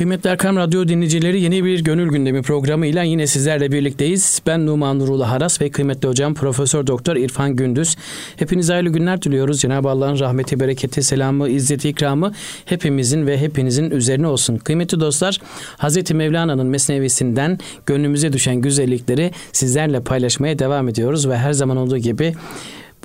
Kıymetli Erkam Radyo dinleyicileri yeni bir Gönül Gündemi programı ile yine sizlerle birlikteyiz. Ben Numan Nurullah Haras ve kıymetli hocam Profesör Doktor İrfan Gündüz. Hepinize hayırlı günler diliyoruz. Cenab-ı Allah'ın rahmeti, bereketi, selamı, izzeti, ikramı hepimizin ve hepinizin üzerine olsun. Kıymetli dostlar, Hazreti Mevlana'nın mesnevisinden gönlümüze düşen güzellikleri sizlerle paylaşmaya devam ediyoruz ve her zaman olduğu gibi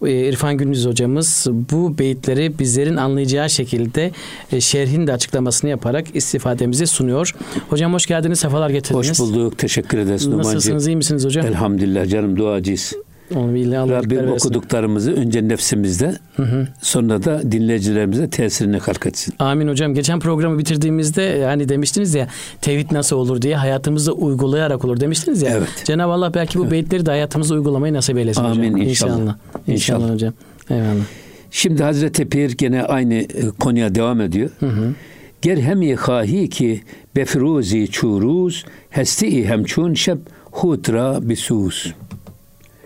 İrfan Gündüz hocamız bu beyitleri bizlerin anlayacağı şekilde e, şerhin de açıklamasını yaparak istifademize sunuyor. Hocam hoş geldiniz, sefalar getirdiniz. Hoş bulduk, teşekkür ederiz. Nasılsınız, iyi misiniz hocam? Elhamdülillah canım duacıyız. Rabbim okuduklarımızı önce nefsimizde hı hı. sonra da dinleyicilerimize tesirine kalk etsin. Amin hocam. Geçen programı bitirdiğimizde hani demiştiniz ya tevhid nasıl olur diye hayatımızda uygulayarak olur demiştiniz ya. Evet. Cenab-ı Allah belki bu evet. beyitleri de hayatımızda uygulamayı nasip eylesin Amin hocam. inşallah. İnşallah, inşallah. inşallah hocam. Eyvallah. Şimdi Hazreti Pir gene aynı e, konuya devam ediyor. Hı hı. Ger hemi hahi ki befruzi çuruz hesti hemçun şeb hudra bisus.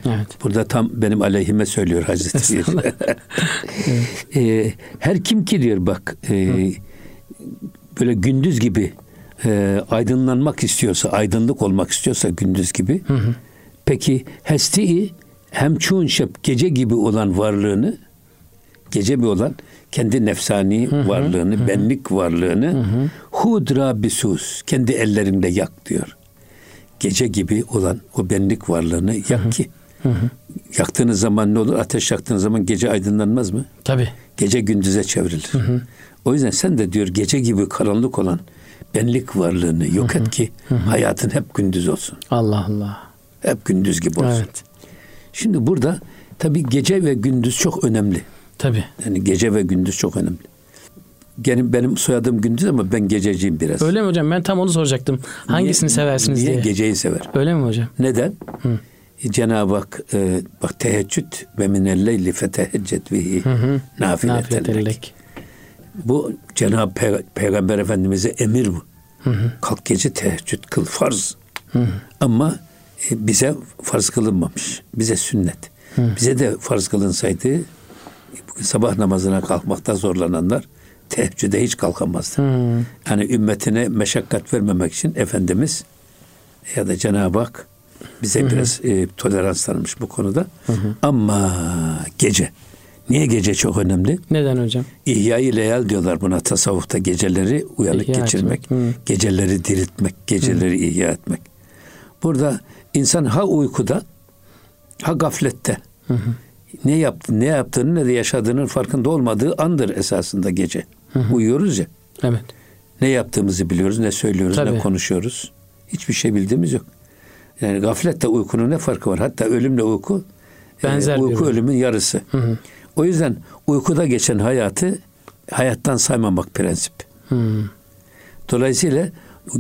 Evet. Burada tam benim aleyhime söylüyor Hazreti evet. e, her kim ki diyor bak e, böyle gündüz gibi e, aydınlanmak istiyorsa, aydınlık olmak istiyorsa gündüz gibi. Hı hı. Peki hesti hem çoğun şep gece gibi olan varlığını gece bir olan kendi nefsani hı hı, varlığını, hı. benlik varlığını hı hı. hudra bisus kendi ellerinde yak diyor. Gece gibi olan o benlik varlığını yak hı hı. ki Hı hı. Yaktığınız zaman ne olur? Ateş yaktığınız zaman gece aydınlanmaz mı? Tabi. Gece gündüze çevrilir. Hı hı. O yüzden sen de diyor gece gibi karanlık olan benlik varlığını yok hı hı. et ki hı hı. hayatın hep gündüz olsun. Allah Allah. Hep gündüz gibi olsun. Evet. Şimdi burada tabi gece ve gündüz çok önemli. Tabi. Yani gece ve gündüz çok önemli. Benim, benim soyadım Gündüz ama ben gececiyim biraz. Öyle mi hocam? Ben tam onu soracaktım. Hangisini niye, seversiniz niye diye. Niye geceyi sever? Öyle mi hocam? Neden? Hı. Cenab-ı Hak e, bak teheccüd ve minelleyli feteheccet bihi nafiletelek. Bu Cenab-ı Pey- Peygamber Efendimiz'e emir bu. Hı hı. Kalk gece teheccüd kıl farz. Hı hı. Ama e, bize farz kılınmamış. Bize sünnet. Hı. Bize de farz kılınsaydı sabah namazına kalkmakta zorlananlar teheccüde hiç kalkamazdı. Hı. Yani ümmetine meşakkat vermemek için Efendimiz ya da Cenab-ı Hak bize Hı-hı. biraz e, tolerans tanımış bu konuda. Hı-hı. Ama gece. Niye gece çok önemli? Neden hocam? İhya-i leyal diyorlar buna tasavvufta geceleri uyanık ihya geçirmek, geceleri diriltmek, geceleri Hı-hı. ihya etmek. Burada insan ha uykuda ha gaflette. Hı-hı. Ne yaptı, ne yaptığını ne de yaşadığının farkında olmadığı andır esasında gece. Hı-hı. Uyuyoruz ya. Evet. Ne yaptığımızı biliyoruz, ne söylüyoruz, Tabii. ne konuşuyoruz. Hiçbir şey bildiğimiz yok. Yani gafletle uykunun ne farkı var? Hatta ölümle uyku e, Benzer e, uyku ölümün yarısı. Hı hı. O yüzden uykuda geçen hayatı hayattan saymamak prensip. Hı. Dolayısıyla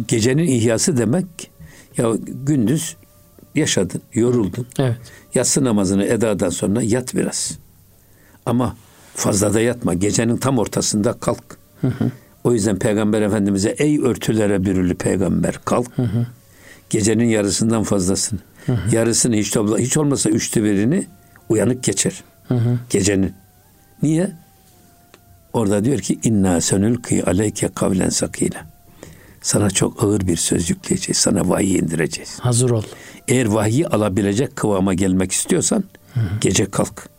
gecenin ihyası demek ya gündüz yaşadın, yoruldun. Evet. Yatsı namazını edadan sonra yat biraz. Ama fazla da yatma. Gecenin tam ortasında kalk. Hı hı. O yüzden Peygamber Efendimiz'e ey örtülere bürülü peygamber kalk. Hı hı. Gecenin yarısından fazlasını. Hı hı. Yarısını hiç topla, hiç olmasa üçte birini uyanık geçer. Hı hı. Gecenin. Niye? Orada diyor ki inna senülki aleyke kavlen sakine. Sana çok ağır bir söz yükleyeceğiz. Sana vahiy indireceğiz. Hazır ol. Eğer vahiy alabilecek kıvama gelmek istiyorsan hı hı. gece kalk.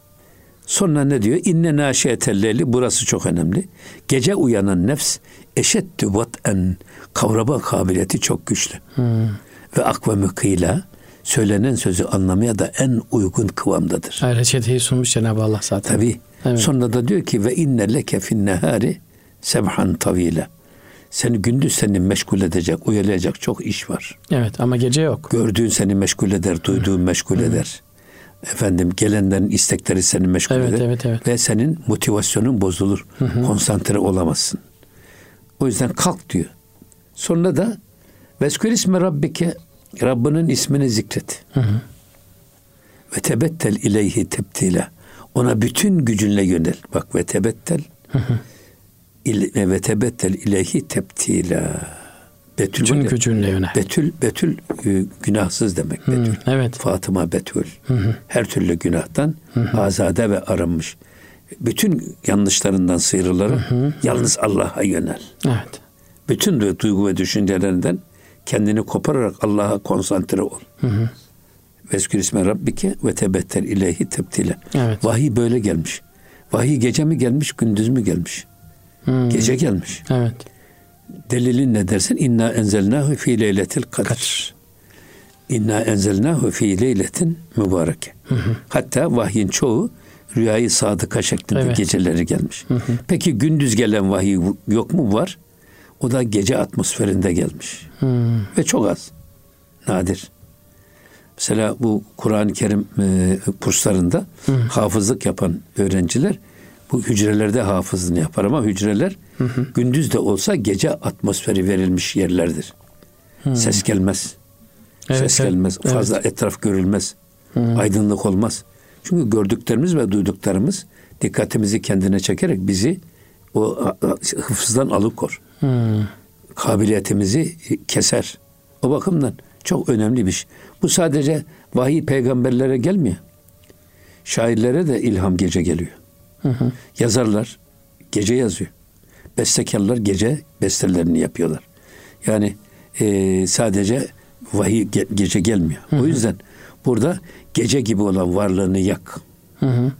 Sonra ne diyor? İnne naşiyetelleli burası çok önemli. Gece uyanan nefs eşettü vat'en kavrama kabiliyeti çok güçlü. Hmm ve akva mükıyla söylenen sözü anlamaya da en uygun kıvamdadır. Hayır, reçeteyi sunmuş Cenab-ı Allah zaten. Tabi. Evet. Sonra da diyor ki ve inne leke fin nehari sebhan tavile. Seni gündüz seni meşgul edecek, uyalayacak çok iş var. Evet ama gece yok. Gördüğün seni meşgul eder, duyduğun meşgul eder. Efendim gelenlerin istekleri seni meşgul evet, eder. Evet, evet. Ve senin motivasyonun bozulur. Hı Konsantre olamazsın. O yüzden kalk diyor. Sonra da Veskür ismi Rabbike Rabbinin ismini zikret. Hı hı. Ve tebettel ileyhi tebtile. Ona bütün gücünle yönel. Bak ve tebettel hı hı. İle, ve tebettel ileyhi tebtile. Betül bütün gücünle yönel. Betül, Betül e, günahsız demek. Betül. Hı, evet. Fatıma Betül. Hı hı. Her türlü günahtan hı hı. azade ve arınmış. Bütün yanlışlarından sıyrılarak yalnız Allah'a yönel. Evet. Bütün duygu ve düşüncelerinden kendini kopararak Allah'a konsantre ol. Hı hı. Veskür isme Rabbike ve tebetter ileyhi tebtile. Evet. Vahiy böyle gelmiş. Vahiy gece mi gelmiş, gündüz mü gelmiş? Hmm. Gece gelmiş. Evet. Delilin ne dersin? İnna enzelnahu fi leyletil kadr. Kadir. İnna enzelnahu fi leyletin mübareke. Hı hı. Hatta vahyin çoğu rüyayı sadıka şeklinde evet. geceleri gelmiş. Hı hı. Peki gündüz gelen vahiy yok mu? Var. O da gece atmosferinde gelmiş. Hı. Ve çok az. Nadir. Mesela bu Kur'an-ı Kerim e, kurslarında hı. hafızlık yapan öğrenciler bu hücrelerde hafızlığını yapar ama hücreler hı hı. gündüz de olsa gece atmosferi verilmiş yerlerdir. Hı. Ses gelmez. Evet, Ses evet, gelmez. Evet. Fazla etraf görülmez. Hı. Aydınlık olmaz. Çünkü gördüklerimiz ve duyduklarımız dikkatimizi kendine çekerek bizi o hıfızdan alıkor. Hmm. Kabiliyetimizi keser. O bakımdan çok önemli bir şey. Bu sadece vahiy peygamberlere gelmiyor. Şairlere de ilham gece geliyor. Hı hı. Yazarlar gece yazıyor. Bestekarlar gece bestelerini yapıyorlar. Yani e, sadece vahiy ge- gece gelmiyor. Hı hı. O yüzden burada gece gibi olan varlığını yak. Hı hı.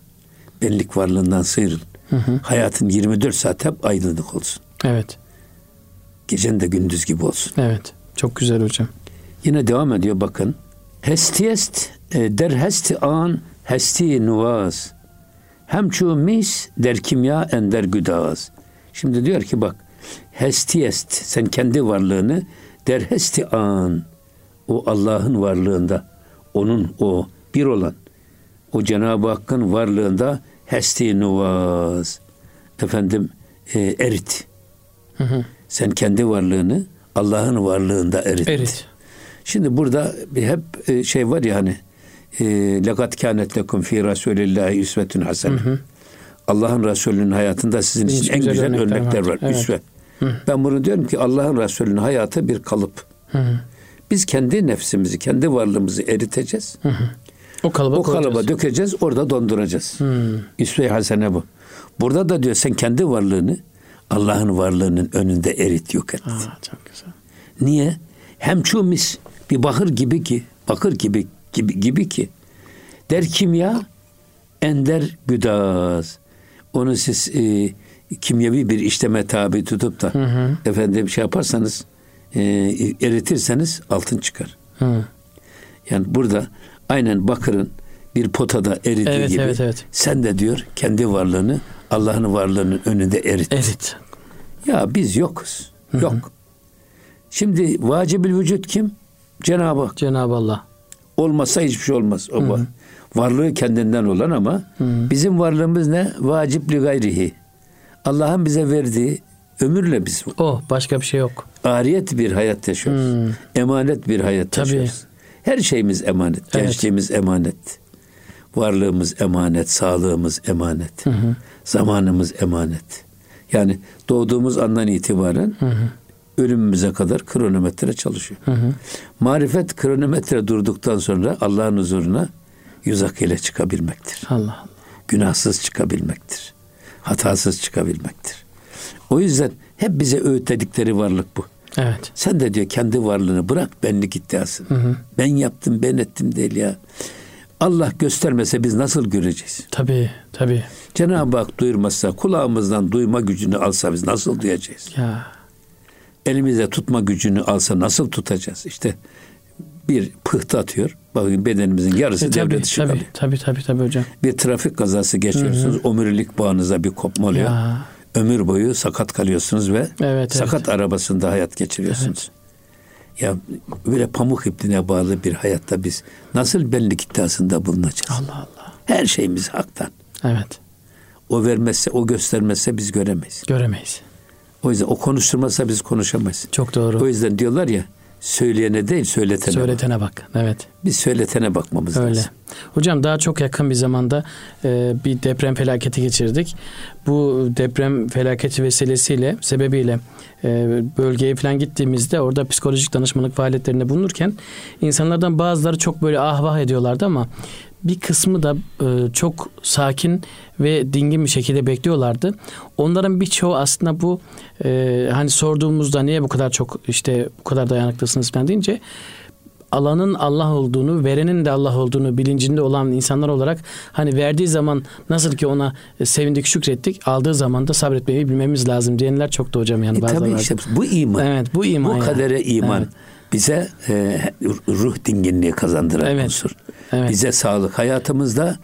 Benlik varlığından sıyrıl. Hı hı. Hayatın 24 saat hep aydınlık olsun. Evet. Gecen de gündüz gibi olsun. Evet. Çok güzel hocam. Yine devam ediyor bakın. Hestiyest e, der hesti an hesti nuvaz. Hem çu mis der kimya ender güdaz. Şimdi diyor ki bak hestiyest sen kendi varlığını der hesti an o Allah'ın varlığında onun o bir olan o Cenab-ı Hakk'ın varlığında hesti nuvaz efendim e, erit. Hı hı. Sen kendi varlığını Allah'ın varlığında erit. Erit. Şimdi burada hep e, şey var ya hani lekat kânet lekum fî rasûlillâhi üsvetün hasene. Allah'ın Resulü'nün hayatında sizin için en güzel, güzel örnekler, örnekler var. Evet. Üsve. Hı. Ben bunu diyorum ki Allah'ın Resulü'nün hayatı bir kalıp. Hı. Biz kendi nefsimizi, kendi varlığımızı eriteceğiz. Hı hı. O kalıba, o kalıba dökeceğiz, orada donduracağız. Hı. İsve hasene bu. Burada da diyor sen kendi varlığını Allah'ın varlığının önünde erit yok et. Aa, çok güzel. Niye? Hem çumis bir bakır gibi ki, bakır gibi gibi, gibi ki der kimya ender güdaz. Onu siz e, kimyevi bir işleme tabi tutup da hı hı. efendim şey yaparsanız e, eritirseniz altın çıkar. Hı. Yani burada aynen bakırın bir potada eridiği evet, gibi evet, evet. sen de diyor kendi varlığını Allah'ın varlığının önünde erit. Erit. Ya biz yokuz. Hı-hı. Yok. Şimdi vacibül vücut kim? Cenab-ı Hak. Cenab-ı Allah. Olmazsa hiçbir şey olmaz. O var. Varlığı kendinden olan ama Hı-hı. bizim varlığımız ne? Vacipli gayrihi. Allah'ın bize verdiği ömürle biz. O başka bir şey yok. Ariyet bir hayat yaşıyoruz. Hı. Emanet bir hayat Tabii. yaşıyoruz. Her şeyimiz emanet. Evet. Gençliğimiz emanet. Varlığımız emanet, sağlığımız emanet. Hı hı. Zamanımız emanet. Yani doğduğumuz andan itibaren hı hı. ölümümüze kadar kronometre çalışıyor. Hı hı. Marifet kronometre durduktan sonra Allah'ın huzuruna yüz ak ile çıkabilmektir. Allah Allah. Günahsız çıkabilmektir. Hatasız çıkabilmektir. O yüzden hep bize öğütledikleri varlık bu. Evet. Sen de diyor kendi varlığını bırak benlik iddiasını. Hı hı. Ben yaptım ben ettim değil ya. Allah göstermese biz nasıl göreceğiz? Tabii tabii. Cenab-ı Hak duyurmazsa kulağımızdan duyma gücünü alsa biz nasıl duyacağız? Ya. Elimize tutma gücünü alsa nasıl tutacağız? İşte bir pıhtı atıyor. Bakın bedenimizin yarısı e, devre dışı tabii, kalıyor. Tabii tabii tabii hocam. Bir trafik kazası geçiyorsunuz. Hı-hı. Omurilik bağınıza bir kopma oluyor. Ya. Ömür boyu sakat kalıyorsunuz ve evet, sakat evet. arabasında hayat geçiriyorsunuz. Evet. Ya böyle pamuk ipline bağlı bir hayatta biz nasıl benlik iddiasında bulunacağız? Allah Allah. Her şeyimiz haktan. Evet. O vermezse, o göstermezse biz göremeyiz. Göremeyiz. O yüzden o konuşturmazsa biz konuşamayız. Çok doğru. O yüzden diyorlar ya söyleyene değil söyletene, söyletene bak. bak. Evet. Biz söyletene bakmamız Öyle. lazım. Hocam daha çok yakın bir zamanda e, bir deprem felaketi geçirdik. Bu deprem felaketi vesilesiyle sebebiyle e, bölgeye falan gittiğimizde orada psikolojik danışmanlık faaliyetlerinde bulunurken insanlardan bazıları çok böyle ah vah ediyorlardı ama bir kısmı da e, çok sakin ve dingin bir şekilde bekliyorlardı. Onların birçoğu aslında bu e, hani sorduğumuzda niye bu kadar çok işte bu kadar dayanıklısınız falan deyince alanın Allah olduğunu, verenin de Allah olduğunu bilincinde olan insanlar olarak hani verdiği zaman nasıl ki ona sevindik, şükrettik, aldığı zaman da sabretmeyi bilmemiz lazım diyenler çok da hocam yani e, bazıları. Tabii işte bu iman. Evet bu iman. Bu yani. kadere iman. Evet. Bize e, ruh dinginliği kazandıran Evet. unsur. Evet. Bize sağlık. Hayatımızda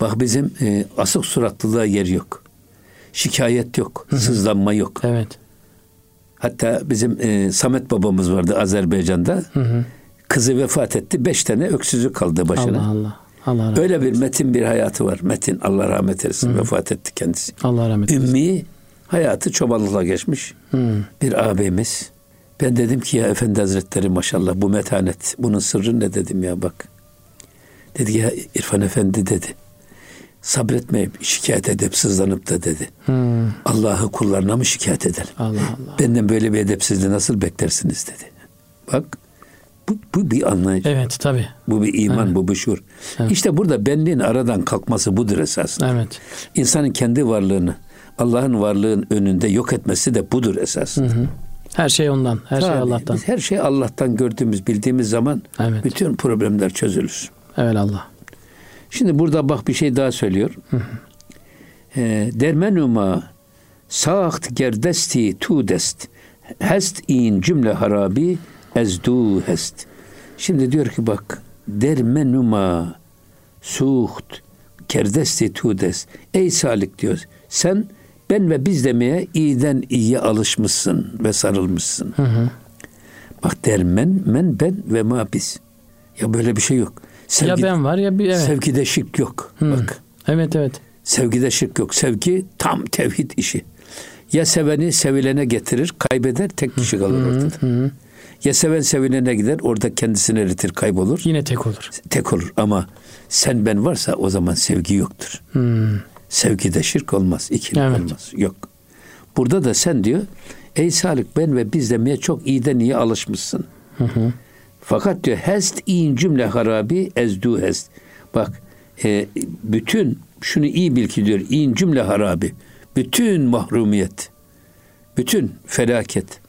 bak bizim e, asık suratlılığa yer yok. Şikayet yok. Sızlanma yok. Evet. Hatta bizim e, Samet babamız vardı Azerbaycan'da. Kızı vefat etti. Beş tane öksüzü kaldı başına. Allah Allah. Allah rahmet, Öyle bir metin bir hayatı var. Metin Allah rahmet eylesin. Vefat etti kendisi. Allah rahmet eylesin. Ümmi hayatı çobanlıkla geçmiş. Hı. Bir ağabeyimiz. Ben dedim ki ya Efendi Hazretleri maşallah bu metanet. Bunun sırrı ne dedim ya bak. Dedi ya İrfan Efendi dedi. Sabretmeyip şikayet edip sızlanıp da dedi. Hı. Allah'ı kullarına mı şikayet edelim? Allah Allah. Benden böyle bir edepsizliği nasıl beklersiniz dedi. Bak bu, bu bir anlayış. Evet tabi. Bu bir iman, Evet. bu bir şuur. Evet. İşte burada benliğin aradan kalkması budur esasında. Evet. İnsanın kendi varlığını Allah'ın varlığın önünde yok etmesi de budur esasında. Her şey ondan. Her şey Tabii, Allah'tan. Biz her şey Allah'tan gördüğümüz, bildiğimiz zaman Evet. bütün problemler çözülür. Evet Allah. Şimdi burada bak bir şey daha söylüyor. Ee, dermenuma saaht gerdesti tu dest hest in cümle harabi ezdu hest. Şimdi diyor ki bak dermenuma suht kerdesti tu dest. Ey salik diyor. Sen ben ve biz demeye iyiden iyiye alışmışsın ve sarılmışsın. Bak dermen men ben ve ma biz. Ya böyle bir şey yok. Ya ben var ya bir evet. Sevgide şirk yok. Bak. Evet evet. Sevgide şirk yok. Sevgi tam tevhid işi. Ya seveni sevilene getirir, kaybeder, tek kişi kalır ortada. Ya seven sevilene gider, orada kendisini eritir, kaybolur. Yine tek olur. Tek olur ama sen ben varsa o zaman sevgi yoktur. Sevgide şirk olmaz, ikilik Evet. olmaz. Yok. Burada da sen diyor, ey Salih ben ve biz demeye çok iyi alışmışsın. Fakat diyor hest in cümle harabi ezdu hest. Bak e, bütün şunu iyi bil ki diyor in cümle harabi. Bütün mahrumiyet, bütün felaket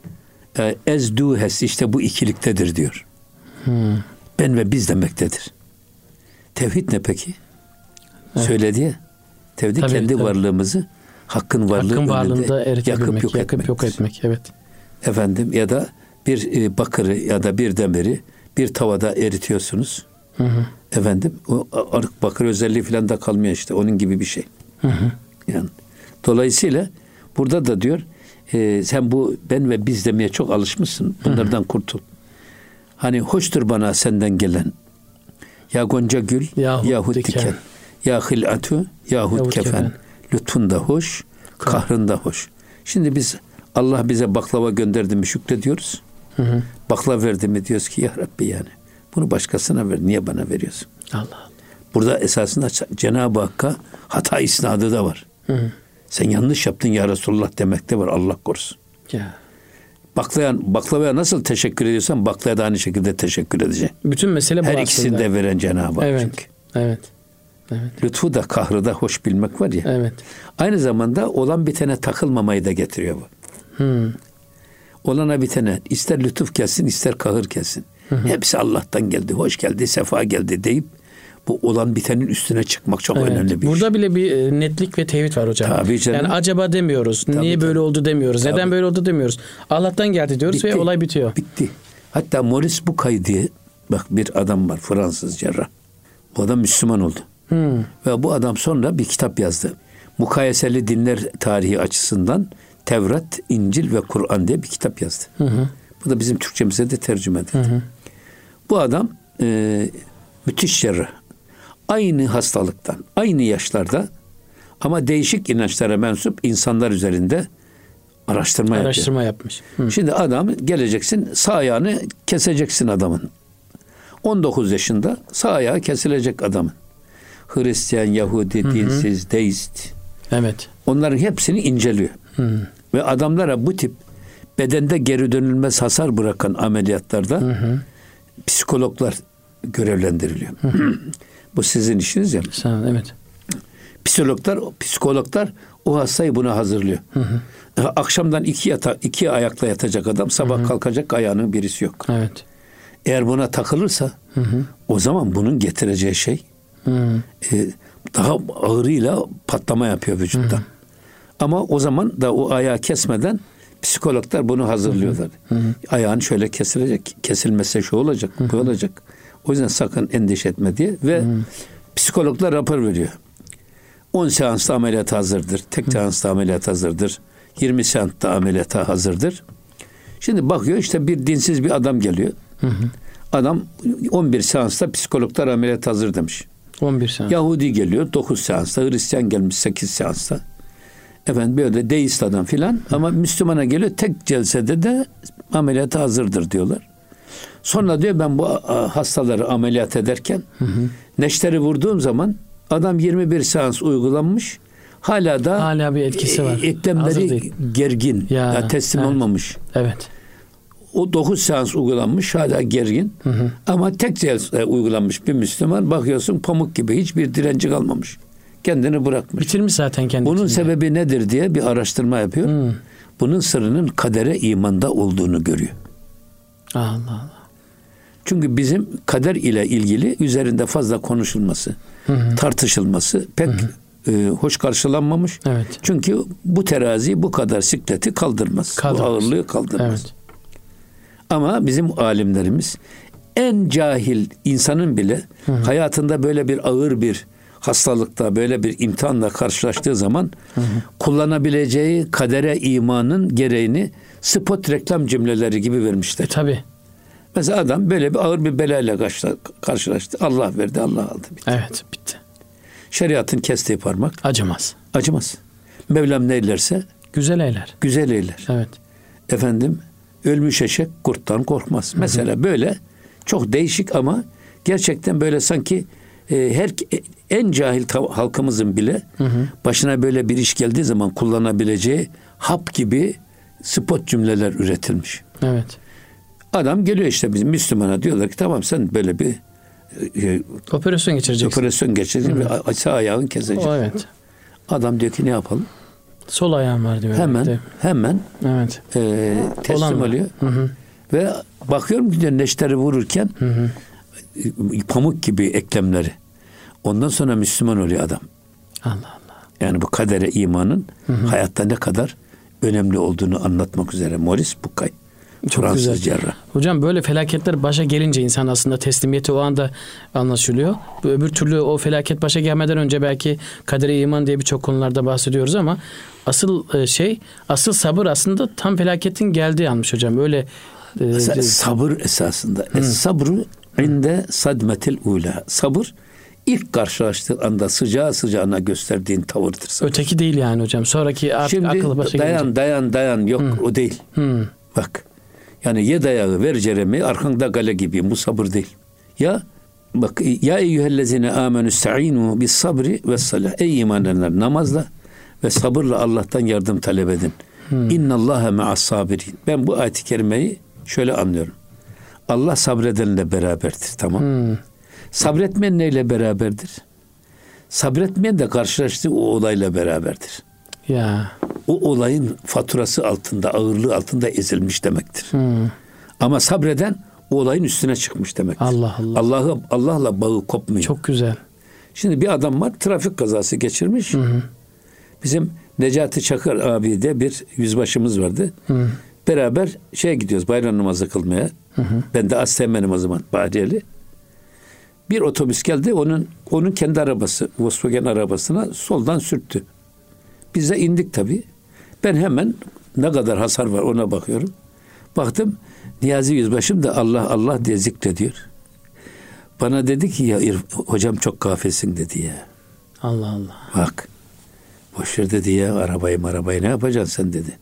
e, ezdu hest işte bu ikiliktedir diyor. Ben ve biz demektedir. Tevhid ne peki? Söyledi ya. Tevhid Tabii, kendi tabii. varlığımızı hakkın varlığı Hakkın önünde yakıp yok yakıp etmek. yok etmek. Evet. Efendim ya da bir e, bakırı ya da bir demiri bir tavada eritiyorsunuz. Efendim o arık bakır özelliği falan da kalmıyor işte onun gibi bir şey. Yani dolayısıyla burada da diyor e, sen bu ben ve biz demeye çok alışmışsın. Bunlardan kurtul. Hani hoştur bana senden gelen ya gonca gül Yahut yahut, diken. diken. ya hilatu yahut, Yahut kefen. kefen. Lütfun da hoş, kahrın da hoş. Şimdi biz Allah bize baklava gönderdi mi şükrediyoruz. Baklava verdi mi diyoruz ki ya Rabbi yani. Bunu başkasına ver. Niye bana veriyorsun? Allah Allah. Burada esasında Cenab-ı Hakk'a hata isnadı da var. Sen yanlış yaptın ya Resulullah demek de var Allah korusun. Ya. Baklaya, baklavaya nasıl teşekkür ediyorsan baklavaya da aynı şekilde teşekkür edeceksin. Bütün mesele bu Her aslında. ikisini de veren Cenab-ı Hak Evet. çünkü. Evet. Evet. Lütfu da kahrı da hoş bilmek var ya. Evet. Aynı zamanda olan bitene takılmamayı da getiriyor bu. Hmm. Olana bitene ister lütuf gelsin ister kahır gelsin. Hepsi Allah'tan geldi, hoş geldi, sefa geldi deyip bu olan bitenin üstüne çıkmak çok Evet. önemli bir Burada iş. bile bir e, netlik ve tevhid var hocam. Tabii canım. Yani acaba demiyoruz. Niye tabii. böyle oldu demiyoruz. Neden Tabii. böyle oldu demiyoruz. Allah'tan geldi diyoruz ve Bitti. olay bitiyor. Bitti. Hatta Maurice Bucay diye bak bir adam var Fransız cerrah. Bu adam Müslüman oldu. Hmm. Ve bu adam sonra bir kitap yazdı. Mukayeseli dinler tarihi açısından Tevrat, İncil ve Kur'an diye bir kitap yazdı. Bu da bizim Türkçemize de tercüme edildi. Bu adam e, müthiş cerrah. Aynı hastalıktan, aynı yaşlarda ama değişik inançlara mensup insanlar üzerinde araştırma, yapıyor. Araştırma yapmış. Hı. Şimdi adam geleceksin sağ ayağını keseceksin adamın. 19 yaşında sağ ayağı kesilecek adamın. Hristiyan, Yahudi, dinsiz, deist. Evet. Onların hepsini inceliyor. Ve adamlara bu tip bedende geri dönülmez hasar bırakan ameliyatlarda psikologlar görevlendiriliyor. Bu sizin işiniz ya. Sağ evet. Psikologlar, psikologlar o hastayı buna hazırlıyor. Hı hı. Akşamdan iki, yata, iki ayakla yatacak adam sabah hı hı. kalkacak ayağının birisi yok. Evet. Eğer buna takılırsa hı hı. o zaman bunun getireceği şey hı hı. E, daha ağırıyla patlama yapıyor vücutta. Hı hı. Ama o zaman da o ayağı kesmeden psikologlar bunu hazırlıyorlar. Hı hı. Ayağın şöyle kesilecek, kesilmese şu olacak, hı hı. bu olacak. O yüzden sakın endişe etme diye ve hı. psikologlar rapor veriyor. 10 seansta ameliyat hazırdır. Tek seansta ameliyat hazırdır. 20 seansta ameliyata hazırdır. Şimdi bakıyor işte bir dinsiz bir adam geliyor. Hı hı. Adam 11 seansta psikologlar ameliyat hazır demiş. 11 seans. Yahudi geliyor 9 seansta. Hristiyan gelmiş 8 seansta. Efendim böyle deist adam filan. Ama Müslümana geliyor tek celsede de ameliyata hazırdır diyorlar. Sonra diyor ben bu hastaları ameliyat ederken hı hı. neşteri vurduğum zaman adam 21 seans uygulanmış. Hala da hala bir etkisi var. Eklemleri gergin. Ya, ya teslim evet. olmamış. Evet. O 9 seans uygulanmış hala gergin. Hı hı. Ama tek seans uygulanmış bir Müslüman bakıyorsun pamuk gibi hiçbir direnci kalmamış. Kendini bırakmış. Bitirmiş zaten kendini. Bunun sebebi nedir diye bir araştırma yapıyor. Hı. Bunun sırrının kadere imanda olduğunu görüyor. Allah Allah. Çünkü bizim kader ile ilgili üzerinde fazla konuşulması, hı hı. tartışılması pek hı hı. E, hoş karşılanmamış. Evet. Çünkü bu terazi bu kadar sikleti kaldırmaz. kaldırmaz. Bu ağırlığı kaldırmaz. Evet. Ama bizim alimlerimiz en cahil insanın bile hı hı. hayatında böyle bir ağır bir hastalıkta böyle bir imtihanla karşılaştığı zaman hı hı. kullanabileceği kadere imanın gereğini spot reklam cümleleri gibi vermişler. E, tabii. Mesela adam böyle bir ağır bir belayla karşılaştı. Allah verdi, Allah aldı. Bitti. Evet, bitti. Şeriatın kestiği parmak acımaz. Acımaz. Mevlam neylerse güzel eyler. Güzel eyler. Evet. Efendim ölmüş eşek kurttan korkmaz. Hı-hı. Mesela böyle çok değişik ama gerçekten böyle sanki e, her en cahil halkımızın bile Hı-hı. başına böyle bir iş geldiği zaman kullanabileceği hap gibi spot cümleler üretilmiş. Evet. Adam geliyor işte bizim Müslümana diyorlar ki tamam sen böyle bir e, operasyon geçireceksin. Operasyon geçireceksin. Hı. Sağ ayağın kesecek. O, evet. Adam diyor ki ne yapalım? Sol ayağım var diyor. Hemen evet. hemen evet. E, teslim Olan oluyor. Hı hı. Ve bakıyorum ki neşteri vururken hı hı. Pamuk gibi eklemleri. Ondan sonra Müslüman oluyor adam. Allah Allah. Yani bu kadere imanın hı hı. hayatta ne kadar önemli olduğunu anlatmak üzere Morris Bucay. Çok Fransız güzel. cerrah. Hocam böyle felaketler başa gelince insan aslında teslimiyeti o anda anlaşılıyor. Öbür türlü o felaket başa gelmeden önce belki kadere iman diye birçok konularda bahsediyoruz ama asıl e, şey, asıl sabır aslında tam felaketin geldiği anmış hocam. Öyle e, sabır esasında. Hı. Sabru inde sadmetil ula. Sabır ilk karşılaştığı anda sıcağı sıcağına gösterdiğin tavırdır. Sabır. Öteki değil yani hocam. Sonraki artık Şimdi akıl başa dayan gelince. dayan dayan yok Hı. o değil. Hı. Bak yani ye dayağı ver ceremi arkanda gale gibi bu sabır değil. Ya bak ya eyyühellezine amenü sta'inu bis sabri ve salah. Ey iman edenler namazla ve sabırla Allah'tan yardım talep edin. Hmm. İnna Allaha ma'as sabirin. Ben bu ayet-i kerimeyi şöyle anlıyorum. Allah sabredenle beraberdir. Tamam. Hmm. Sabretmeyen neyle beraberdir? Sabretmeyen de karşılaştığı o olayla beraberdir. Ya. O olayın faturası altında, ağırlığı altında ezilmiş demektir. Hmm. Ama sabreden o olayın üstüne çıkmış demektir. Allah Allah. Allah'ı Allah'la bağı kopmuyor. Çok güzel. Şimdi bir adam var trafik kazası geçirmiş. Hı hı. Bizim Necati Çakır abi de bir yüzbaşımız vardı. Hı. Beraber şey gidiyoruz bayram namazı kılmaya. Hı hı. Ben de Asteğmen'im o zaman Bahriyeli. Bir otobüs geldi onun onun kendi arabası Volkswagen arabasına soldan sürttü. Biz de indik tabii. Ben hemen ne kadar hasar var ona bakıyorum. Baktım Niyazi Yüzbaşım da Allah Allah diye zikrediyor. Bana dedi ki ya hocam çok gafilsin dedi ya. Allah Allah. Bak boş ver dedi ya arabayı arabayı ne yapacaksın sen dedi.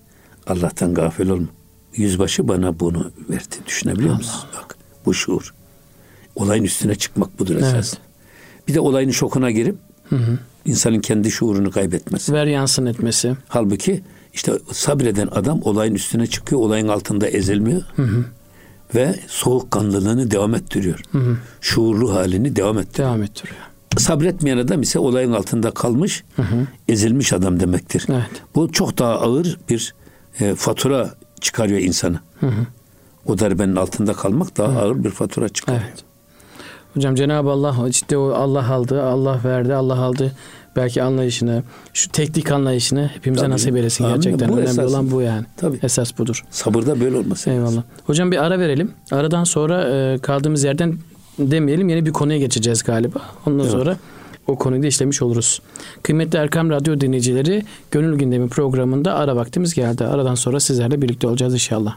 Allah'tan gafil olma. Yüzbaşı bana bunu verdi. Düşünebiliyor Allah musun? Bak bu şuur. Olayın üstüne çıkmak budur esas. Evet. Bir de olayın şokuna girip hı hı. insanın kendi şuurunu kaybetmesi. Ver yansın etmesi. Halbuki işte sabreden adam olayın üstüne çıkıyor, olayın altında ezilmiyor. Hı hı. Ve soğukkanlılığını devam ettiriyor. Hı hı. Şuurlu halini devam ettiriyor. Devam ettiriyor. sabretmeyen adam ise olayın altında kalmış, ezilmiş adam demektir. Evet. Bu çok daha ağır bir e, fatura çıkarıyor insana. O darbenin altında kalmak daha ağır bir fatura çıkarıyor. Evet. Hocam Cenab-ı Allah işte o Allah aldı, Allah verdi, Allah aldı. Belki anlayışını, şu teknik anlayışını hepimize Tabii. nasip eylesin Amin. gerçekten. Bu Önemli esas. olan bu yani. Tabii. Esas budur. Sabırda böyle olması. lazım. Eyvallah. Hocam bir ara verelim. Aradan sonra e, kaldığımız yerden demeyelim yeni bir konuya geçeceğiz galiba. Ondan Evet. sonra o konuyu da işlemiş oluruz. Kıymetli Erkam Radyo dinleyicileri Gönül Gündemi programında ara vaktimiz geldi. Aradan sonra sizlerle birlikte olacağız inşallah.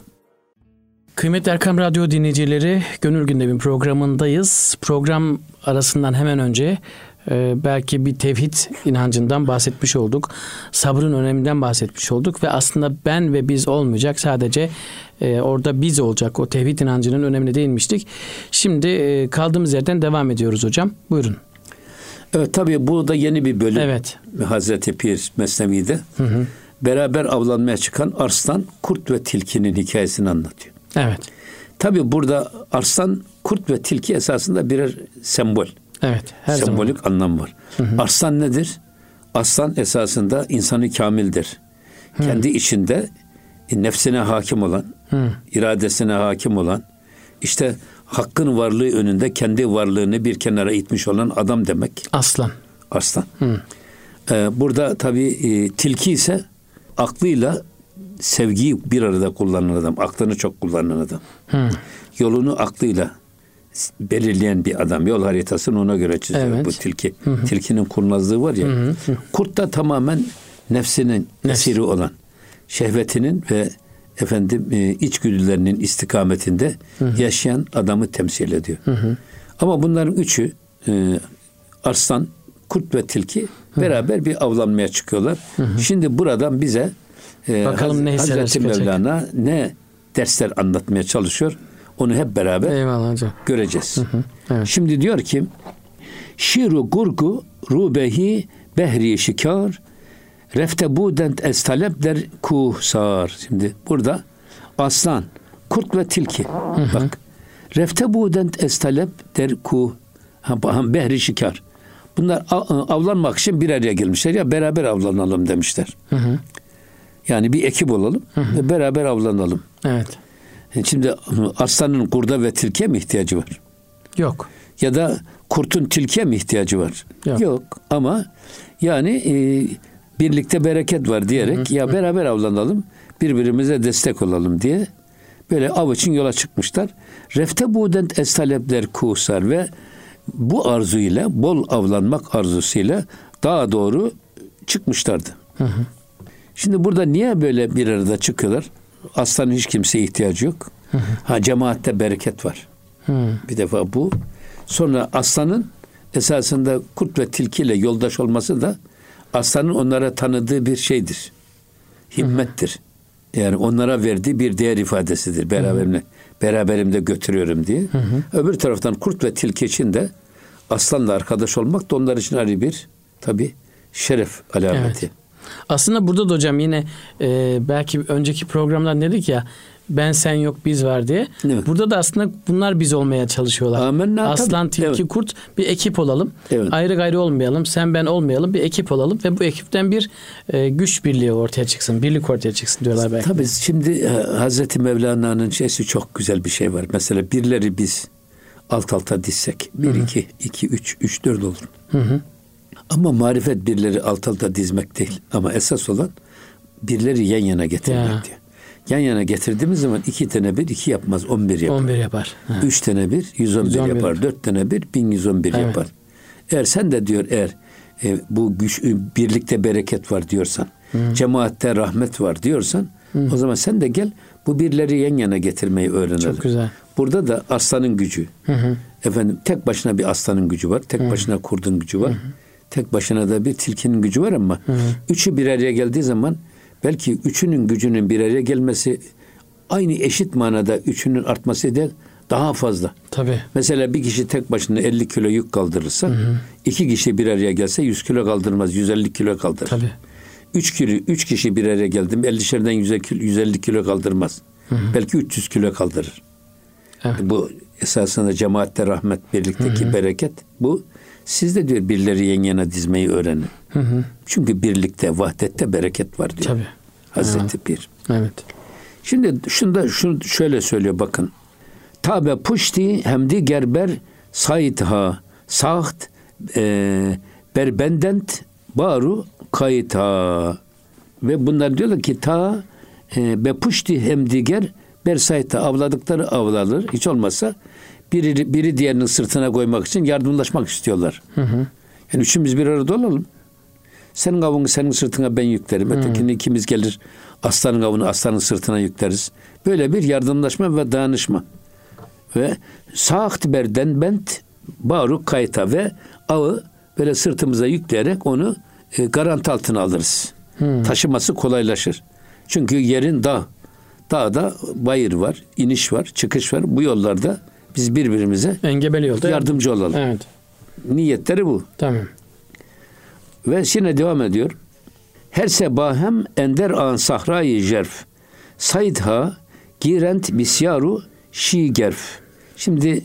Kıymetli Erkam Radyo dinleyicileri Gönül Gündemi programındayız. Program arasından hemen önce e, belki bir tevhid inancından bahsetmiş olduk. Sabrın öneminden bahsetmiş olduk ve aslında ben ve biz olmayacak sadece e, orada biz olacak. O tevhid inancının önemine değinmiştik. Şimdi e, kaldığımız yerden devam ediyoruz hocam. Buyurun. Evet tabii bu da yeni bir bölüm. Evet. Hazreti Pir Mesnevi'de. Beraber avlanmaya çıkan arslan, kurt ve tilkinin hikayesini anlatıyor. Evet. Tabii burada arslan, kurt ve tilki esasında birer sembol. Evet. Her zaman. sembolik anlam var. Arslan nedir? Aslan esasında insanı kamildir. Kendi içinde nefsine hakim olan, iradesine hakim olan, işte hakkın varlığı önünde kendi varlığını bir kenara itmiş olan adam demek. Aslan. Arslan. Ee, burada tabii e, tilki ise aklıyla sevgiyi bir arada kullanan adam, aklını çok kullanan adam. Yolunu aklıyla belirleyen bir adam. Yol haritasını ona göre çiziyor Evet. bu tilki. Tilkinin kurnazlığı var ya. Kurt da tamamen nefsinin esiri olan, şehvetinin ve efendim e, içgüdülerinin istikametinde yaşayan adamı temsil ediyor. Ama bunların üçü e, arslan, kurt ve tilki beraber bir avlanmaya çıkıyorlar. Şimdi buradan bize e, Bakalım ne hisseler Hazreti. Mevlana ne dersler anlatmaya çalışıyor. Onu hep beraber Eyvallah hocam. göreceğiz. Evet. Şimdi diyor ki Şiru gurgu rubehi behri şikar refte budent es talep der kuhsar. Şimdi burada aslan, kurt ve tilki. Bak. Refte budent es talep der kuh behri şikar. Bunlar avlanmak için bir araya gelmişler ya beraber avlanalım demişler. Yani bir ekip olalım ve beraber avlanalım. Evet. Şimdi aslanın kurda ve tilkiye mi ihtiyacı var? Yok. Ya da kurtun tilkiye mi ihtiyacı var? Yok. Ama yani e, birlikte bereket var diyerek ya beraber avlanalım, birbirimize destek olalım diye böyle av için yola çıkmışlar. Refte budent estalepler kuhsar ve bu arzuyla bol avlanmak arzusuyla daha doğru çıkmışlardı. Şimdi burada niye böyle bir arada çıkıyorlar? Aslanın hiç kimseye ihtiyacı yok. Ha cemaatte bereket var. Bir defa bu. Sonra aslanın esasında kurt ve tilkiyle yoldaş olması da aslanın onlara tanıdığı bir şeydir. Himmettir. Yani onlara verdiği bir değer ifadesidir. Beraberimle, beraberimde götürüyorum diye. Öbür taraftan kurt ve tilki için de aslanla arkadaş olmak da onlar için ayrı bir tabi şeref alameti. Evet. Aslında burada da hocam yine e, belki önceki programdan dedik ya ben sen yok biz var diye. Evet. Burada da aslında bunlar biz olmaya çalışıyorlar. Amenna, Aslan, tilki, Evet. kurt bir ekip olalım. Evet. Ayrı gayrı olmayalım. Sen ben olmayalım. Bir ekip olalım ve bu ekipten bir e, güç birliği ortaya çıksın. Birlik ortaya çıksın diyorlar belki. Tabii şimdi e, Hazreti Mevlana'nın şeysi çok güzel bir şey var. Mesela birleri biz alt alta dizsek. Bir, iki, iki, üç, üç, dört olur. Ama marifet birleri alt alta dizmek değil. Ama esas olan birleri yan yana getirmek Ya. diyor. Yan yana getirdiğimiz zaman iki tane bir iki yapmaz, on bir yapar. 11 yapar. Ha. Üç tane bir, 111, 111 yapar. Dört tane bir, 1111 Evet. yapar. Eğer sen de diyor eğer e, bu güç e, birlikte bereket var diyorsan, cemaatte rahmet var diyorsan, o zaman sen de gel bu birleri yan yana getirmeyi öğrenelim. Çok güzel. Burada da aslanın gücü. Efendim tek başına bir aslanın gücü var, tek başına kurdun gücü var. Tek başına da bir tilkinin gücü var ama üçü bir araya geldiği zaman belki üçünün gücünün bir araya gelmesi aynı eşit manada üçünün artması değil daha fazla. Tabii. Mesela bir kişi tek başına 50 kilo yük kaldırırsa iki kişi bir araya gelse 100 kilo kaldırmaz 150 kilo kaldırır. Tabii. 3 kilo 3 kişi bir araya geldi mi 50'şerden 100 kilo, 150 kilo kaldırmaz. Belki 300 kilo kaldırır. Evet. Bu esasında cemaatte rahmet birlikteki bereket bu Siz de diyor birileri yan yana dizmeyi öğrenin. Hı hı. Çünkü birlikte, vahdette bereket var diyor. Tabii. Hazreti Pir. Evet. Şimdi şunda şunu şöyle söylüyor bakın. Tabe puşti hemdi gerber saytha saht e, berbendent baru kayta ve bunlar diyorlar ki ta e, be puşti hem diger bersayta avladıkları avlanır. Hiç olmazsa biri, biri diğerinin sırtına koymak için yardımlaşmak istiyorlar. Hı hı. Yani üçümüz bir arada olalım. Senin avını senin sırtına ben yüklerim. Ötekini ikimiz gelir aslanın avını aslanın sırtına yükleriz. Böyle bir yardımlaşma ve dayanışma. Ve sağht berden bent baruk kayta ve avı böyle sırtımıza yükleyerek onu e, garanti altına alırız. Taşıması kolaylaşır. Çünkü yerin dağ. Dağda bayır var, iniş var, çıkış var. Bu yollarda biz birbirimize Engebeli yolda. yardımcı olalım. Evet. Niyetleri bu. Tamam. Ve şimdi devam ediyor. Her sebahem ender an sahrayı jerf. Saydha girent bisyaru şi gerf. Şimdi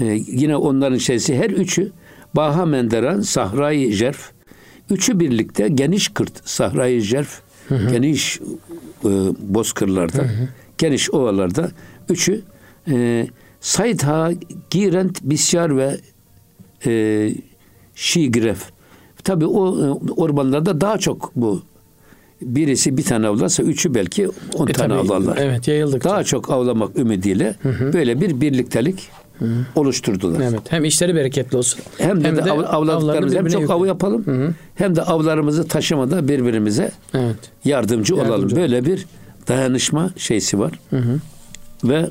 e, yine onların şeysi her üçü Baha Menderan Sahrayı Jerf. Üçü birlikte geniş kırt Sahrayı Jerf. Geniş e, bozkırlarda, geniş ovalarda üçü e, Saydha Girent Bisyar ve e, Şigref. Tabi o e, ormanlarda daha çok bu. Birisi bir tane avlarsa üçü belki on E, tane tabii, avlarlar. Evet yayıldık. Daha çok avlamak ümidiyle böyle bir birliktelik oluşturdular. Evet. Hem işleri bereketli olsun. Hem de, de av- avladıklarımız hem çok yükle- av yapalım hem de avlarımızı taşımada birbirimize Evet. yardımcı, olalım. Yardımcı Böyle bir dayanışma şeysi var. Ve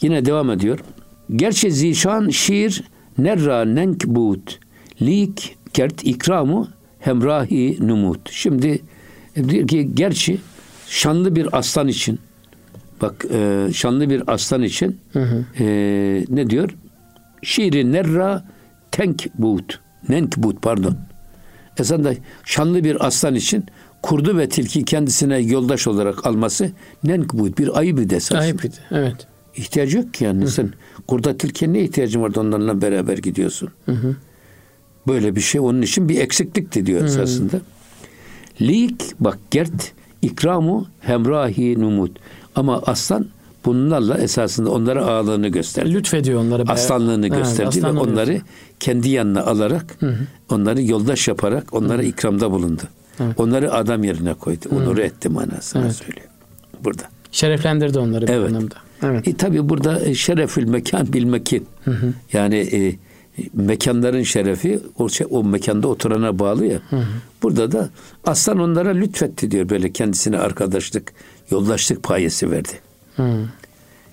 yine devam ediyor. Gerçi zişan şiir nerra nenkbut lik kert ikramu hemrahi numut. Şimdi e, diyor ki gerçi şanlı bir aslan için bak e, şanlı bir aslan için e, ne diyor? Şiiri nerra tenkbut. Nenkbut pardon. Esasında şanlı bir aslan için kurdu ve tilki kendisine yoldaş olarak alması nenkbut bir ayıp esasında. Sahip idi. Evet. İhtiyacı yok ki yani. Sen kurda tilkiye ne ihtiyacın vardı onlarla beraber gidiyorsun. Böyle bir şey onun için bir eksiklikti diyor esasında. Lik bak gert ikramu hemrahi numut. Ama aslan bunlarla esasında onlara ağırlığını gösterdi. Lütfediyor onlara. Aslanlığını Evet, gösterdi ve aslanlığını onları gösteriyor. kendi yanına alarak onları yoldaş yaparak onlara ikramda bulundu. Onları adam yerine koydu. Onuru etti manasına Evet. söylüyor. Burada. Şereflendirdi onları bir Evet. anlamda. Evet. E, tabii burada e, şerefül mekan bil mekin. Yani e, mekanların şerefi o, şey- o mekanda oturana bağlı ya. Burada da aslan onlara lütfetti diyor böyle kendisine arkadaşlık, yoldaşlık payesi verdi. Hı.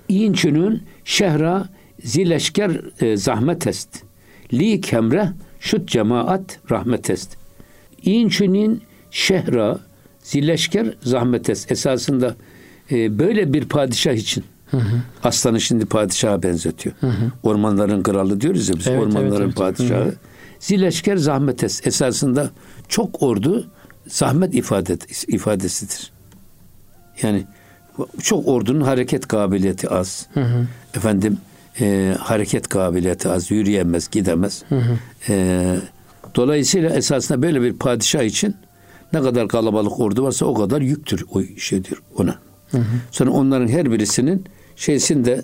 İnçünün şehra zileşker e, zahmet est. Li kemre şut cemaat rahmet est. İnçünün şehra zileşker zahmet est. Esasında e, böyle bir padişah için aslanı şimdi padişaha benzetiyor. Ormanların kralı diyoruz ya biz Evet, ormanların evet, evet. padişahı. Zileşker zahmet est. Esasında çok ordu zahmet ifade, ifadesidir. Yani çok ordunun hareket kabiliyeti az. Efendim e, hareket kabiliyeti az. Yürüyemez, gidemez. E, dolayısıyla esasında böyle bir padişah için ne kadar kalabalık ordu varsa o kadar yüktür o şeydir ona. Sonra onların her birisinin şeysinde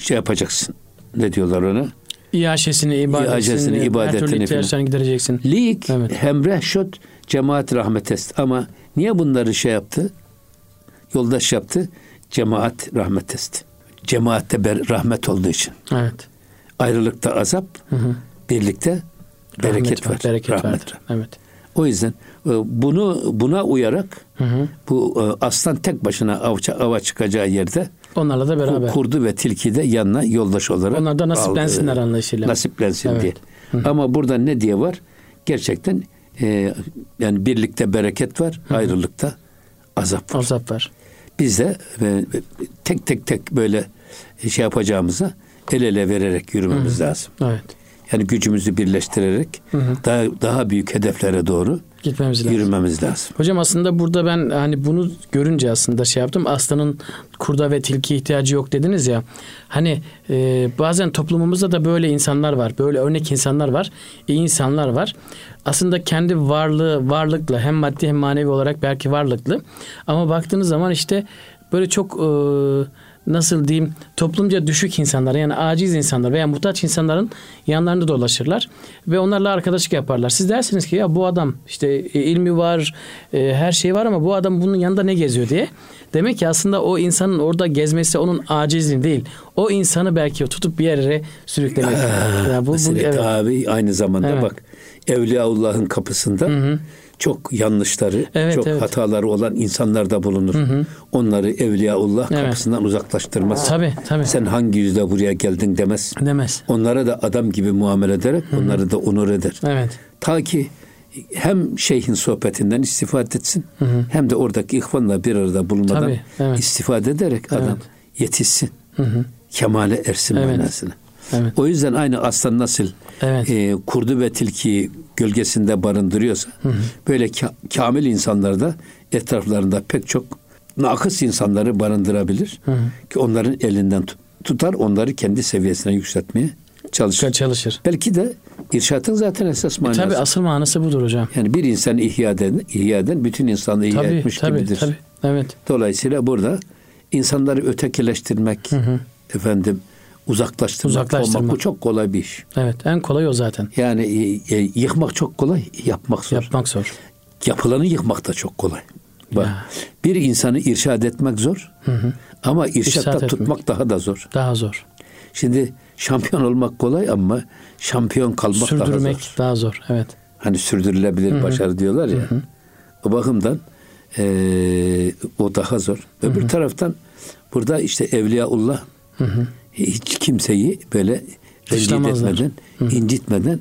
şey yapacaksın. Ne diyorlar ona? İyaşesini, ibadetini, İyaşesini, her ibadetini türlü filan. ihtiyaçlarını gidereceksin. Lik Evet. hemreh şot cemaat rahmet est. Ama niye bunları şey yaptı? Yoldaş yaptı. Cemaat rahmet est. Cemaatte ber- rahmet olduğu için. Evet. Ayrılıkta azap, birlikte bereket Rahmet var. Bereket rahmet vardır. var. Evet. O yüzden e, bunu buna uyarak bu e, aslan tek başına av, ava çıkacağı yerde Onlarla da beraber. kurdu ve tilki de yanına yoldaş olarak Onlar da nasiplensinler aldı. anlayışıyla. Nasiplensin Evet. diye. Ama burada ne diye var? Gerçekten e, yani birlikte bereket var, ayrılıkta azap var. Azap var. Biz de e, tek tek tek böyle şey yapacağımıza el ele vererek yürümemiz lazım. Evet. Yani gücümüzü birleştirerek daha daha büyük hedeflere doğru Gitmemiz lazım. yürümemiz lazım. Hocam aslında burada ben hani bunu görünce aslında şey yaptım. Aslanın kurda ve tilki ihtiyacı yok dediniz ya. Hani e, bazen toplumumuzda da böyle insanlar var. Böyle örnek insanlar var. iyi insanlar var. Aslında kendi varlığı varlıklı hem maddi hem manevi olarak belki varlıklı. Ama baktığınız zaman işte böyle çok e, nasıl diyeyim toplumca düşük insanlar yani aciz insanlar veya muhtaç insanların yanlarında dolaşırlar ve onlarla arkadaşlık yaparlar. Siz dersiniz ki ya bu adam işte e, ilmi var, e, her şey var ama bu adam bunun yanında ne geziyor diye. Demek ki aslında o insanın orada gezmesi onun acizliği değil. O insanı belki tutup bir yere sürüklemek. Ya bu, Mesele evet. tabi aynı zamanda Evet. bak Evliyaullah'ın kapısında çok yanlışları, Evet, çok evet. hataları olan insanlar da bulunur. Onları Evliyaullah Evet. kapısından uzaklaştırmaz. Tabii tabii. Sen hangi yüzle buraya geldin demez. Demez. Onlara da adam gibi muamele ederek onları da onur eder. Evet. Ta ki hem şeyhin sohbetinden istifade etsin hem de oradaki ihvanla bir arada bulunmadan Tabii, evet. istifade ederek adam Evet. yetişsin. Kemale ersin Evet. manasına. Evet. O yüzden aynı aslan nasıl Evet. e, kurdu ve tilkiyi gölgesinde barındırıyorsa böyle ka- kamil insanlar da etraflarında pek çok nakıs insanları barındırabilir. Ki onların elinden tut- tutar onları kendi seviyesine yükseltmeye çalışır. Çalışır. Belki de irşatın zaten esas manası. Tabii asıl manası budur hocam. Yani bir insanı ihya eden, ihya eden bütün insanlığı ihya Tabii etmiş tabii gibidir. tabii. Evet. Dolayısıyla burada insanları ötekileştirmek, efendim uzaklaştırmak, Uzaklaştırmak. olmak bu çok kolay bir iş. Evet. En kolay o zaten. Yani e, e, yıkmak çok kolay, yapmak zor. Yapmak zor. Yapılanı yıkmak da çok kolay. Bak, Ya. bir insanı irşad etmek zor. Ama irşatta İrşad etmek. tutmak daha da zor. Daha zor. Şimdi şampiyon olmak kolay ama şampiyon kalmak daha Sürdürmek zor. daha zor. Evet. Hani sürdürülebilir başarı diyorlar ya. O bakımdan eee, o daha zor. Öbür taraftan burada işte Evliyaullah hiç kimseyi böyle Dışlamazlar. etmeden, incitmeden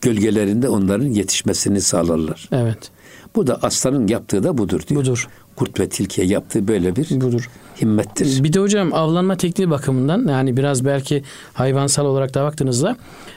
gölgelerinde onların yetişmesini sağlarlar. Evet. Bu da aslanın yaptığı da budur diyor. Budur. Kurt ve tilkiye yaptığı böyle bir Budur. himmettir. Bir de hocam avlanma tekniği bakımından yani biraz belki hayvansal olarak da baktığınızda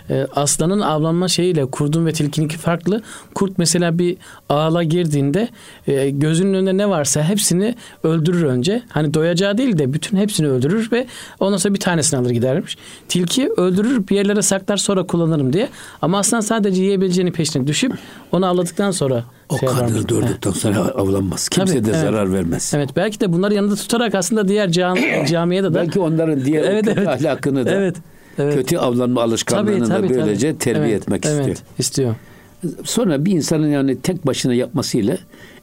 e, aslanın avlanma şeyiyle kurdun ve tilkininki farklı. Kurt mesela bir ağla girdiğinde e, gözünün önünde ne varsa hepsini öldürür önce. Hani doyacağı değil de bütün hepsini öldürür ve ondan sonra bir tanesini alır gidermiş. Tilki öldürür bir yerlere saklar sonra kullanırım diye. Ama aslan sadece yiyebileceğini peşine düşüp onu avladıktan sonra O şey karnını doyurduktan sonra avlanmaz. Kimse Tabii, de evet. Zarar vermez. Evet belki de bunları yanında tutarak aslında diğer cami, camiye de da Belki onların diğer Evet, kötü evet. ahlakını da Evet, evet. kötü avlanma alışkanlığını da böylece tabii. terbiye Evet, etmek evet, istiyor. istiyor. Sonra bir insanın yani tek başına yapmasıyla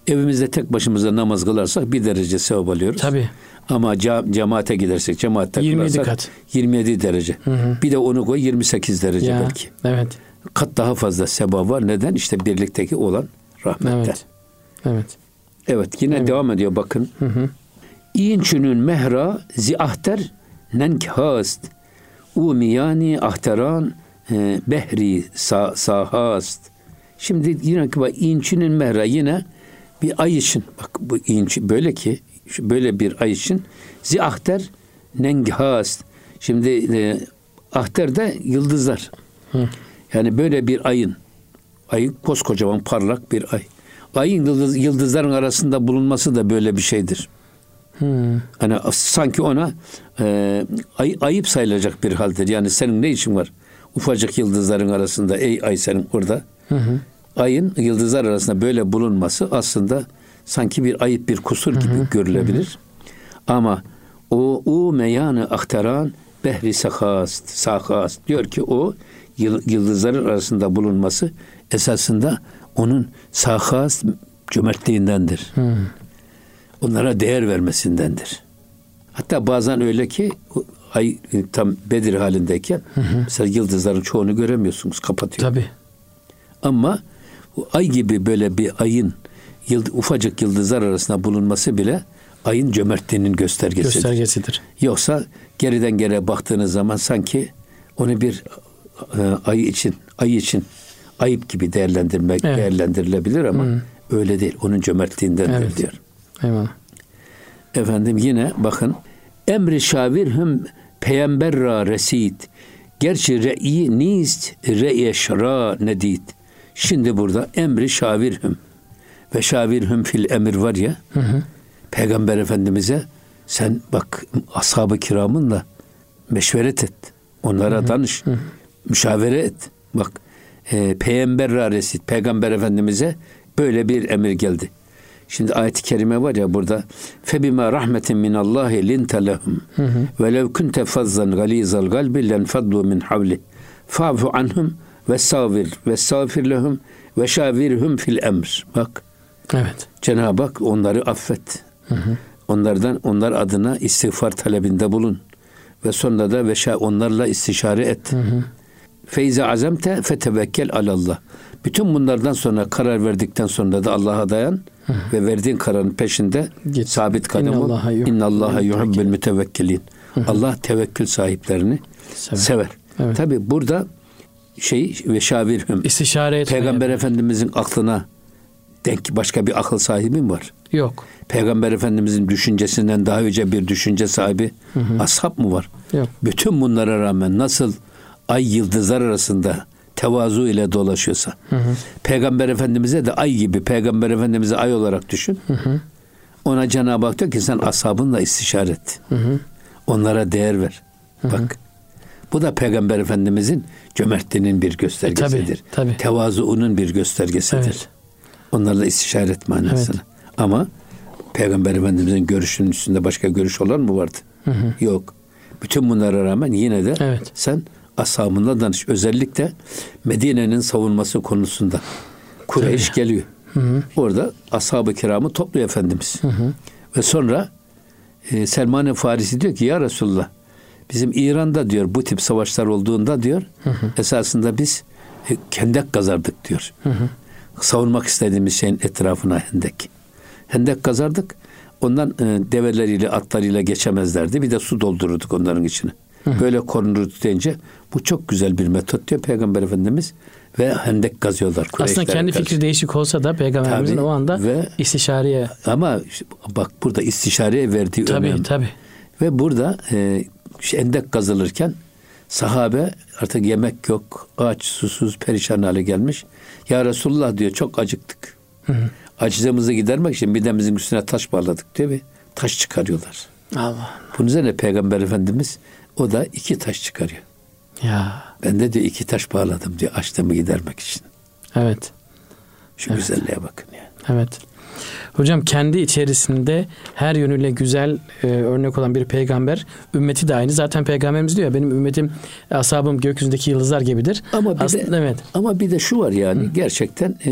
evimizde tek başımıza namaz kılarsak bir derece sevap alıyoruz. Tabii. Ama ca- cemaate gidersek cemaatte 27 kılarsak kat. 27 derece. Bir de onu koy 28 derece Ya, belki. Evet. Kat daha fazla sevap var. Neden? İşte birlikteki olan rahmetten. Evet. Evet. Evet. yine devam ediyor bakın. İnçünün mehra zi ahter nenkast umiyani ahteran e, behri sa, sahast. Şimdi yine ki bak inçinin mehra yine bir ay için bak bu inç böyle ki böyle bir ay için zi ahter nenghast. Şimdi e, ahter de yıldızlar. Yani böyle bir ayın ayın koskocaman parlak bir ay. Ayın yıldız, yıldızların arasında bulunması da böyle bir şeydir. Hmm. Hani sanki ona e, ay, ayıp sayılacak bir haldir. Yani senin ne işin var? Ufacık yıldızların arasında ey ay senin orada. Ayın yıldızlar arasında böyle bulunması aslında sanki bir ayıp bir kusur gibi görülebilir. Ama o o meyanı aktaran behri sakast, sakast diyor ki o yıl- yıldızların arasında bulunması esasında onun sakast cömertliğindendir onlara değer vermesindendir. Hatta bazen öyle ki ay e, tam Bedir halindeyken mesela yıldızların çoğunu göremiyorsunuz kapatıyor. Tabii. Ama ay gibi böyle bir ayın yıld, ufacık yıldızlar arasında bulunması bile ayın cömertliğinin göstergesidir. Göstergesidir. Yoksa geriden geriye baktığınız zaman sanki onu bir e, ay için ay için ayıp gibi değerlendirmek Evet. değerlendirilebilir ama öyle değil. Onun cömertliğindendir Evet. diyor. Eyvallah. Efendim yine bakın emri şavirhüm peygamberra resid Gerçi re'i nist, re'ye şara nedid. Şimdi burada emri şavirhüm ve şavirhüm fil emir var ya. Hı hı. Peygamber Efendimiz'e sen bak ashab-ı kiramınla meşveret et. Onlara hı hı. danış. Hı hı. Müşavere et. Bak e, peygamber raresi peygamber efendimize böyle bir emir geldi. Şimdi ayet-i kerime var ya burada febima rahmetin min Allahi linte lehum ve lev kunte fazzan galizal galbi len faddu min havli fa'fu anhum ve savir ve savfir lehum ve şavirhum fil emr. Bak. Evet. Cenab-ı Hak onları affet. Hı hı. Onlardan onlar adına istiğfar talebinde bulun ve sonra da ve onlarla istişare et. Hı hı. Feyze azemte fetevekkel alallah. Bütün bunlardan sonra karar verdikten sonra da Allah'a dayan Hı. ve verdiğin kararın peşinde Git. sabit kadem ol. İnnallaha yuhibbul mütevekkilin. Allah tevekkül sahiplerini sever. sever. Evet. Tabi burada şey ve şavirhüm. İstişare etmeye. Peygamber Efendimizin aklına denk başka bir akıl sahibi mi var? Yok. Peygamber Efendimizin düşüncesinden daha önce bir düşünce sahibi hı hı. ashab mı var? Yok. Bütün bunlara rağmen nasıl ay yıldızlar arasında tevazu ile dolaşıyorsa. Hı hı. Peygamber Efendimiz'e de ay gibi Peygamber Efendimiz'e ay olarak düşün. Hı hı. Ona Cenab-ı Hak diyor ki sen ashabınla istişare et. Hı hı. Onlara değer ver. Hı hı. Bak. Bu da Peygamber Efendimiz'in cömertliğinin bir göstergesidir. Tabii, tabii. Tevazuunun bir göstergesidir. Evet. Onlarla istişare et manasına. Evet. Ama Peygamber Efendimiz'in görüşünün üstünde başka görüş olan mı vardı? Hı hı. Yok. Bütün bunlara rağmen yine de evet. sen ashabına danış. Özellikle Medine'nin savunması konusunda. Kureyş Tabii. geliyor. Hı hı. Orada ashab-ı kiramı topluyor Efendimiz. Hı hı. Ve sonra e, Selman-ı Farisi diyor ki ya Resulullah bizim İran'da diyor bu tip savaşlar olduğunda diyor hı hı. esasında biz e, kendek kazardık diyor. Hı hı. Savunmak istediğimiz şeyin etrafına hendek. Hendek kazardık. Ondan e, develeriyle atlarıyla geçemezlerdi. Bir de su doldururduk onların içine. Böyle korunurdu deyince bu çok güzel bir metot diyor Peygamber Efendimiz ve hendek kazıyorlar. Aslında kendi karşı. fikri değişik olsa da Peygamberimizin tabii, o anda ve, istişareye. Ama bak burada istişareye verdiği tabii, önem. Tabii Ve burada e, hendek kazılırken sahabe artık yemek yok, aç, susuz, perişan hale gelmiş. Ya Resulullah diyor çok acıktık. Hı hı. Acizimizi gidermek için midemizin üstüne taş bağladık diyor ve taş çıkarıyorlar. Allah. Bunun üzerine Peygamber Efendimiz o da iki taş çıkarıyor. Ya. Ben de diyor iki taş bağladım diyor açlığımı gidermek için. Evet. Şu evet. güzelliğe bakın ya. Evet. Hocam kendi içerisinde her yönüyle güzel e, örnek olan bir peygamber, ümmeti de aynı. Zaten peygamberimiz diyor ya benim ümmetim ashabım gökyüzündeki yıldızlar gibidir. Ama bir Aslında, de evet. ama bir de şu var yani Hı. gerçekten e,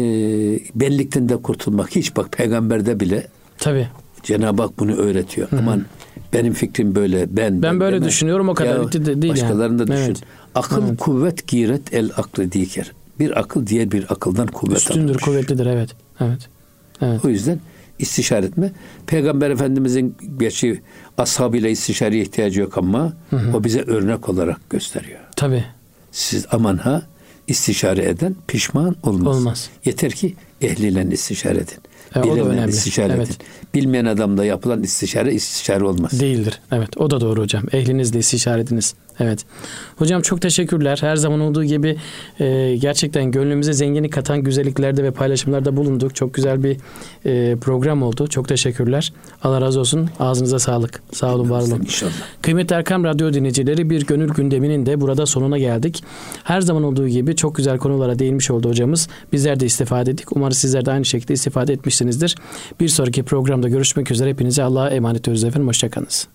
benlikten de kurtulmak hiç bak peygamberde bile Tabii. Cenab-ı Hak bunu öğretiyor. Hı. Aman benim fikrim böyle. Ben ben, ben böyle demem. düşünüyorum o kadar ya, de, değil başkalarını yani. da düşün. Evet. Akıl evet. kuvvet giret el aklı diker. Bir akıl diğer bir akıldan kuvvet Üstündür, almış. kuvvetlidir evet. Evet. Evet. O yüzden istişare etme. Peygamber Efendimizin gerçi ashabıyla istişareye ihtiyacı yok ama hı hı. o bize örnek olarak gösteriyor. Tabi. Siz aman ha istişare eden pişman olmaz. Olmaz. Yeter ki ehliyle istişare edin. E, Bilenle istişare evet. edin. Bilmeyen adamda yapılan istişare istişare olmaz. Değildir. Evet o da doğru hocam. Ehlinizle istişare ediniz. Evet. Hocam çok teşekkürler. Her zaman olduğu gibi e, gerçekten gönlümüze zenginlik katan güzelliklerde ve paylaşımlarda bulunduk. Çok güzel bir e, program oldu. Çok teşekkürler. Allah razı olsun. Ağzınıza sağlık. Sağ olun, var olun. İnşallah. Kıymetli Erkam Radyo dinleyicileri bir gönül gündeminin de burada sonuna geldik. Her zaman olduğu gibi çok güzel konulara değinmiş oldu hocamız. Bizler de istifade ettik. Umarım sizler de aynı şekilde istifade etmişsinizdir. Bir sonraki programda görüşmek üzere. Hepinize Allah'a emanet ediyoruz efendim. Hoşçakalınız.